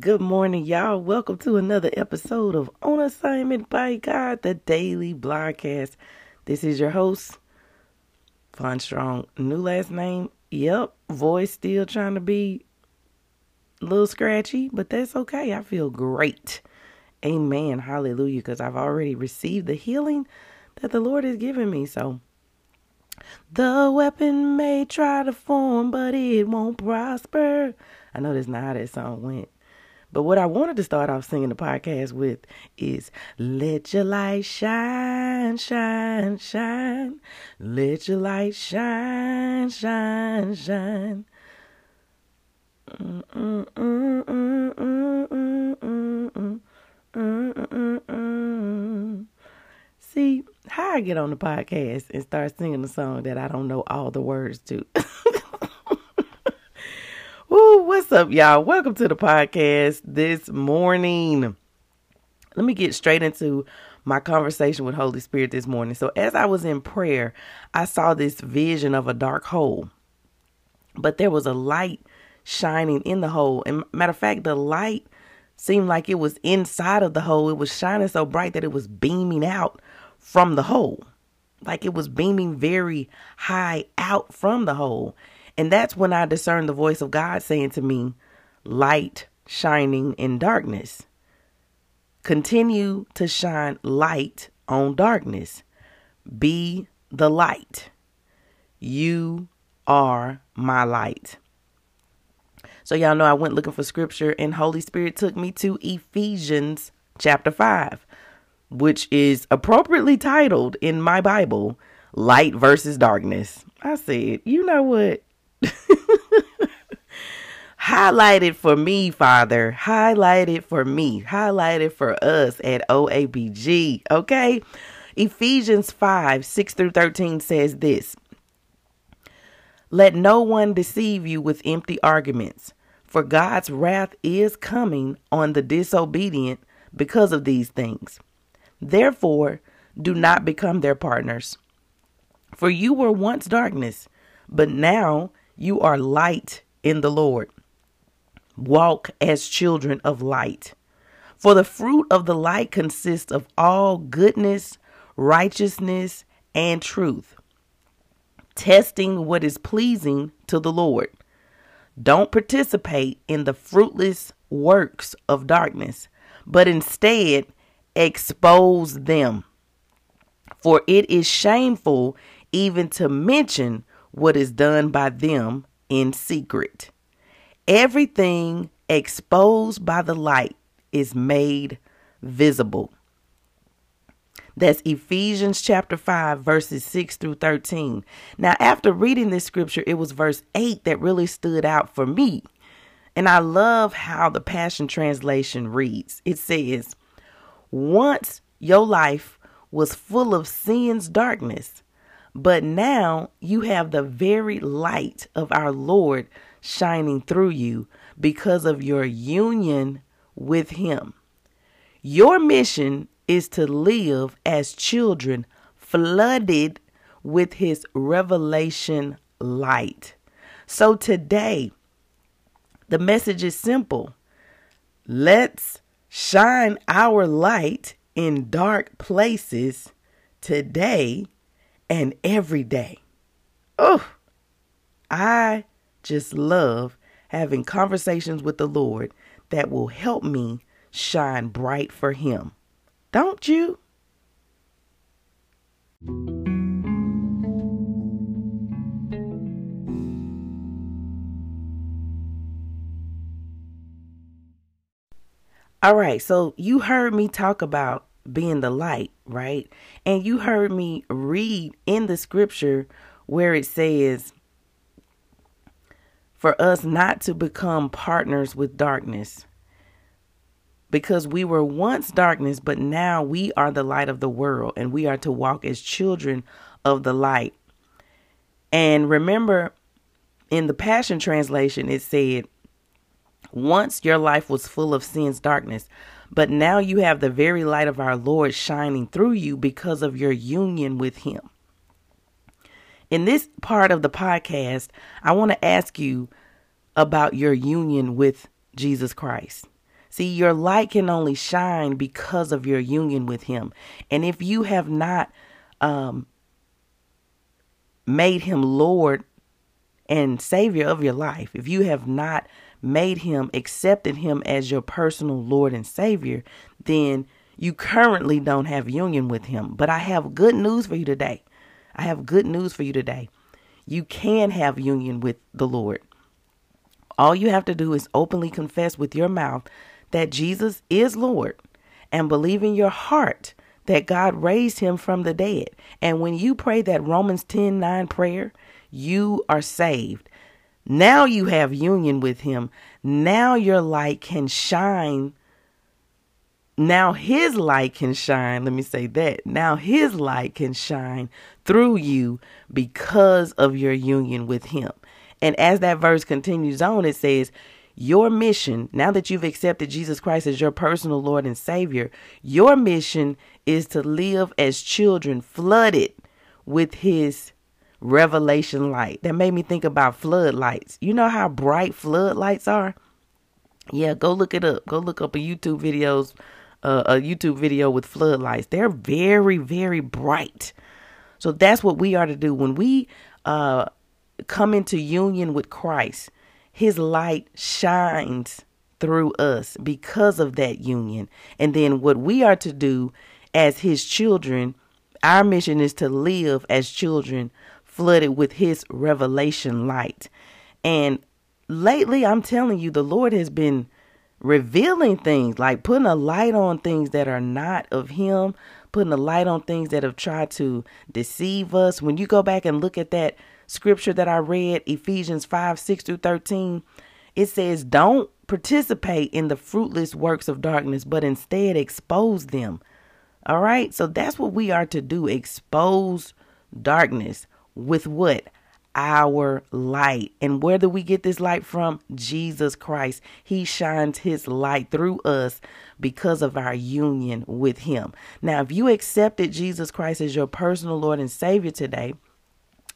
Good morning, y'all. Welcome to another episode of On Assignment by God, the daily broadcast. This is your host, Von Strong. New last name. Yep. Voice still trying to be a little scratchy, but that's okay. I feel great. Amen. Hallelujah. Because I've already received the healing that the Lord has given me. So, the weapon may try to form, but it won't prosper. I know that's not how that song went. But what I wanted to start off singing the podcast with is Let your light shine, shine, shine. Let your light shine, shine, shine. See, how I get on the podcast and start singing a song that I don't know all the words to. Woo, what's up, y'all? Welcome to the podcast this morning. Let me get straight into my conversation with Holy Spirit this morning. So, as I was in prayer, I saw this vision of a dark hole, but there was a light shining in the hole. And matter of fact, the light seemed like it was inside of the hole. It was shining so bright that it was beaming out from the hole, like it was beaming very high out from the hole. And that's when I discerned the voice of God saying to me, light shining in darkness. Continue to shine light on darkness. Be the light. You are my light. So, y'all know I went looking for scripture, and Holy Spirit took me to Ephesians chapter 5, which is appropriately titled in my Bible, Light versus Darkness. I said, you know what? Highlight it for me, Father. Highlight it for me. Highlight it for us at OABG. Okay? Ephesians 5 6 through 13 says this Let no one deceive you with empty arguments, for God's wrath is coming on the disobedient because of these things. Therefore, do not become their partners. For you were once darkness, but now you are light in the Lord. Walk as children of light. For the fruit of the light consists of all goodness, righteousness, and truth, testing what is pleasing to the Lord. Don't participate in the fruitless works of darkness, but instead expose them. For it is shameful even to mention what is done by them in secret. Everything exposed by the light is made visible. That's Ephesians chapter 5, verses 6 through 13. Now, after reading this scripture, it was verse 8 that really stood out for me. And I love how the Passion Translation reads. It says, Once your life was full of sin's darkness, but now you have the very light of our Lord shining through you because of your union with Him. Your mission is to live as children flooded with His revelation light. So today, the message is simple. Let's shine our light in dark places today and every day. Oh, I just love having conversations with the Lord that will help me shine bright for Him. Don't you? All right, so you heard me talk about being the light, right? And you heard me read in the scripture where it says for us not to become partners with darkness. because we were once darkness, but now we are the light of the world and we are to walk as children of the light. And remember, in the Passion Translation, it said, Once your life was full of sin's darkness, but now you have the very light of our Lord shining through you because of your union with Him. In this part of the podcast, I want to ask you about your union with Jesus Christ. See, your light can only shine because of your union with Him. And if you have not um, made Him Lord and Savior of your life, if you have not made Him, accepted Him as your personal Lord and Savior, then you currently don't have union with Him. But I have good news for you today. I have good news for you today. You can have union with the Lord. All you have to do is openly confess with your mouth that Jesus is Lord and believe in your heart that God raised him from the dead. And when you pray that Romans 10 9 prayer, you are saved. Now you have union with him. Now your light can shine. Now his light can shine. Let me say that. Now his light can shine through you because of your union with him. And as that verse continues on, it says, your mission, now that you've accepted Jesus Christ as your personal Lord and Savior, your mission is to live as children flooded with His revelation light. That made me think about floodlights. You know how bright floodlights are? Yeah, go look it up. Go look up a YouTube videos, uh, a YouTube video with floodlights. They're very, very bright. So that's what we are to do when we uh, come into union with Christ his light shines through us because of that union. And then what we are to do as his children, our mission is to live as children flooded with his revelation light. And lately, I'm telling you, the Lord has been revealing things, like putting a light on things that are not of him, putting a light on things that have tried to deceive us. When you go back and look at that scripture that I read, Ephesians 5 6 through 13, it says, Don't participate in the fruitless works of darkness, but instead expose them. All right. So that's what we are to do expose darkness with what? Our light. And where do we get this light from? Jesus Christ. He shines his light through us because of our union with him. Now, if you accepted Jesus Christ as your personal Lord and Savior today,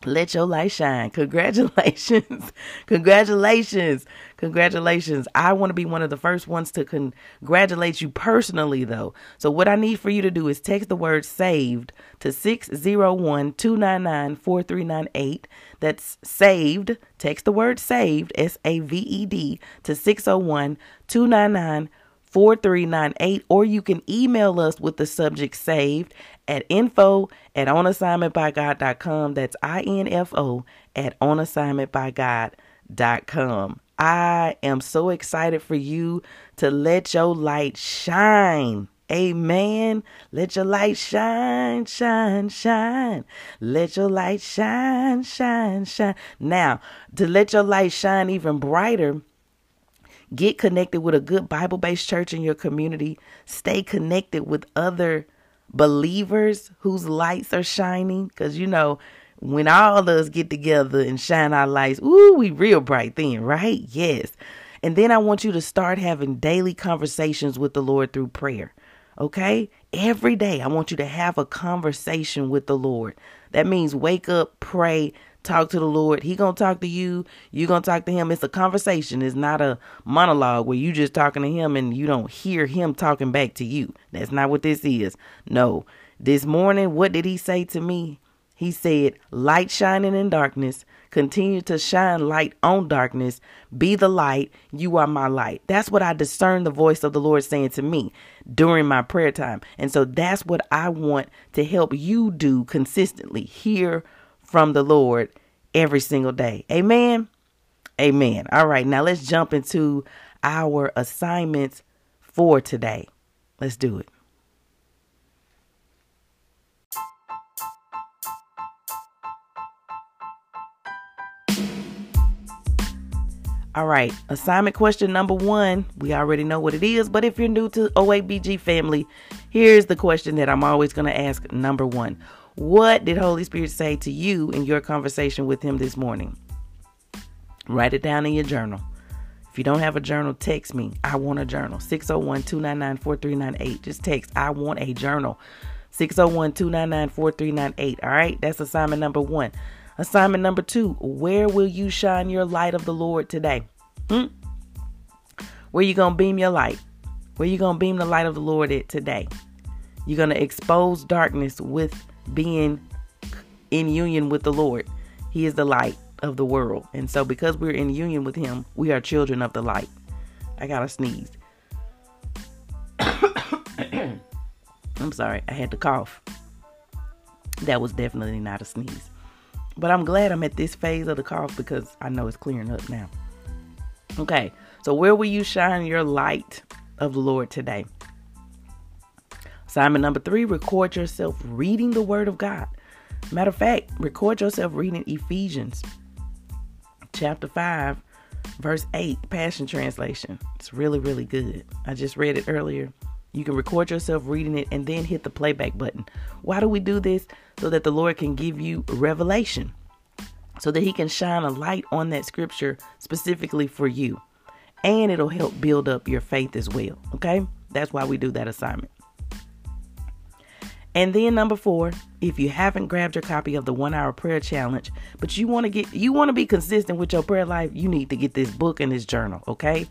let your light shine. Congratulations. Congratulations. Congratulations. I want to be one of the first ones to congratulate you personally, though. So, what I need for you to do is text the word saved to 601 299 4398. That's saved. Text the word saved, S A V E D, to 601 299 4398. Or you can email us with the subject saved at info at onassignmentbygod.com. That's I-N-F-O at onassignmentbygod.com. I am so excited for you to let your light shine. Amen. Let your light shine, shine, shine. Let your light shine, shine, shine. Now, to let your light shine even brighter, get connected with a good Bible based church in your community. Stay connected with other believers whose lights are shining. Because, you know, when all of us get together and shine our lights, ooh, we real bright then, right? Yes. And then I want you to start having daily conversations with the Lord through prayer. Okay? Every day, I want you to have a conversation with the Lord. That means wake up, pray, talk to the Lord. He gonna talk to you. You gonna talk to him. It's a conversation. It's not a monologue where you just talking to him and you don't hear him talking back to you. That's not what this is. No. This morning, what did he say to me? He said, Light shining in darkness, continue to shine light on darkness. Be the light. You are my light. That's what I discern the voice of the Lord saying to me during my prayer time. And so that's what I want to help you do consistently. Hear from the Lord every single day. Amen. Amen. All right, now let's jump into our assignments for today. Let's do it. All right, assignment question number one. We already know what it is, but if you're new to OABG family, here's the question that I'm always going to ask. Number one What did Holy Spirit say to you in your conversation with Him this morning? Write it down in your journal. If you don't have a journal, text me. I want a journal. 601 299 4398. Just text, I want a journal. 601 299 4398. All right, that's assignment number one. Assignment number two Where will you shine your light of the Lord today? Hmm? Where you going to beam your light? Where you going to beam the light of the Lord at today? You're going to expose darkness with being in union with the Lord. He is the light of the world. And so, because we're in union with Him, we are children of the light. I got to sneeze. I'm sorry, I had to cough. That was definitely not a sneeze. But I'm glad I'm at this phase of the cough because I know it's clearing up now. Okay, so where will you shine your light of the Lord today? Assignment number three record yourself reading the Word of God. Matter of fact, record yourself reading Ephesians chapter 5, verse 8, Passion Translation. It's really, really good. I just read it earlier. You can record yourself reading it and then hit the playback button. Why do we do this? So that the Lord can give you revelation, so that He can shine a light on that scripture specifically for you. And it'll help build up your faith as well. Okay? That's why we do that assignment. And then number four, if you haven't grabbed your copy of the one hour prayer challenge, but you want to get you want to be consistent with your prayer life, you need to get this book and this journal, okay?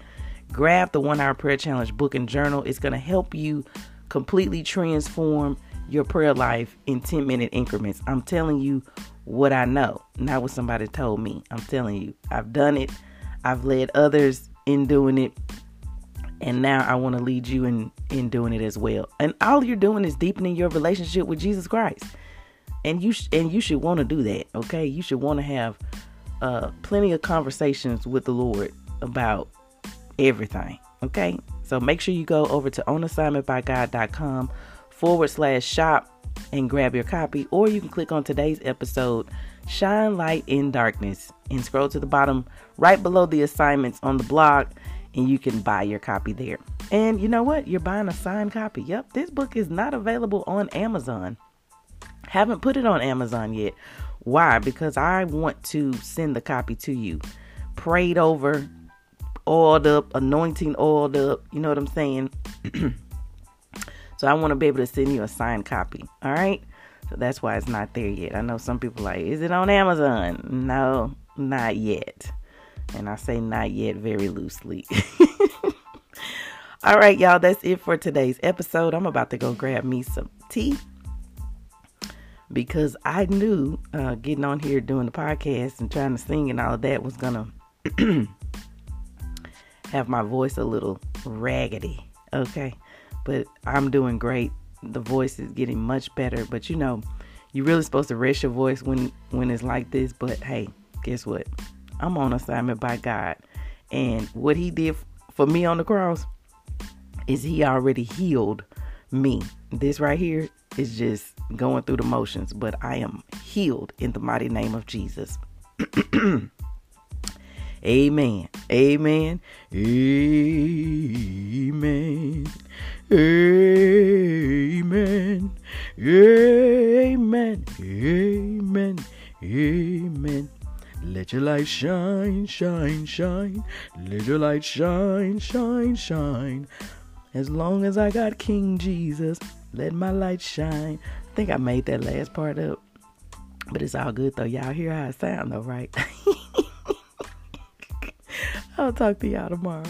grab the one hour prayer challenge book and journal. It's going to help you completely transform your prayer life in 10 minute increments. I'm telling you what I know, not what somebody told me. I'm telling you, I've done it, I've led others in doing it. And now I want to lead you in, in doing it as well. And all you're doing is deepening your relationship with Jesus Christ. And you sh- and you should want to do that, okay? You should want to have uh, plenty of conversations with the Lord about everything. Okay. So make sure you go over to onassignmentbygod.com forward slash shop and grab your copy, or you can click on today's episode, Shine Light in Darkness, and scroll to the bottom right below the assignments on the blog, and you can buy your copy there. And you know what? You're buying a signed copy. Yep, this book is not available on Amazon. Haven't put it on Amazon yet. Why? Because I want to send the copy to you, prayed over, oiled up, anointing oiled up. You know what I'm saying? so I want to be able to send you a signed copy. All right. So that's why it's not there yet. I know some people like, is it on Amazon? No, not yet. And I say not yet very loosely. All right, y'all, that's it for today's episode. I'm about to go grab me some tea because I knew uh, getting on here doing the podcast and trying to sing and all that was going to have my voice a little raggedy. Okay. But I'm doing great. The voice is getting much better. But you know, you're really supposed to rest your voice when when it's like this. But hey, guess what? I'm on assignment by God. And what he did for me on the cross is he already healed me. This right here is just going through the motions, but I am healed in the mighty name of Jesus. Amen. Amen. Amen. Amen. Amen. Amen. Amen. Let your light shine, shine, shine. Let your light shine, shine, shine. As long as I got King Jesus, let my light shine. I think I made that last part up. But it's all good though. Y'all hear how it sound though, right? I'll talk to y'all tomorrow.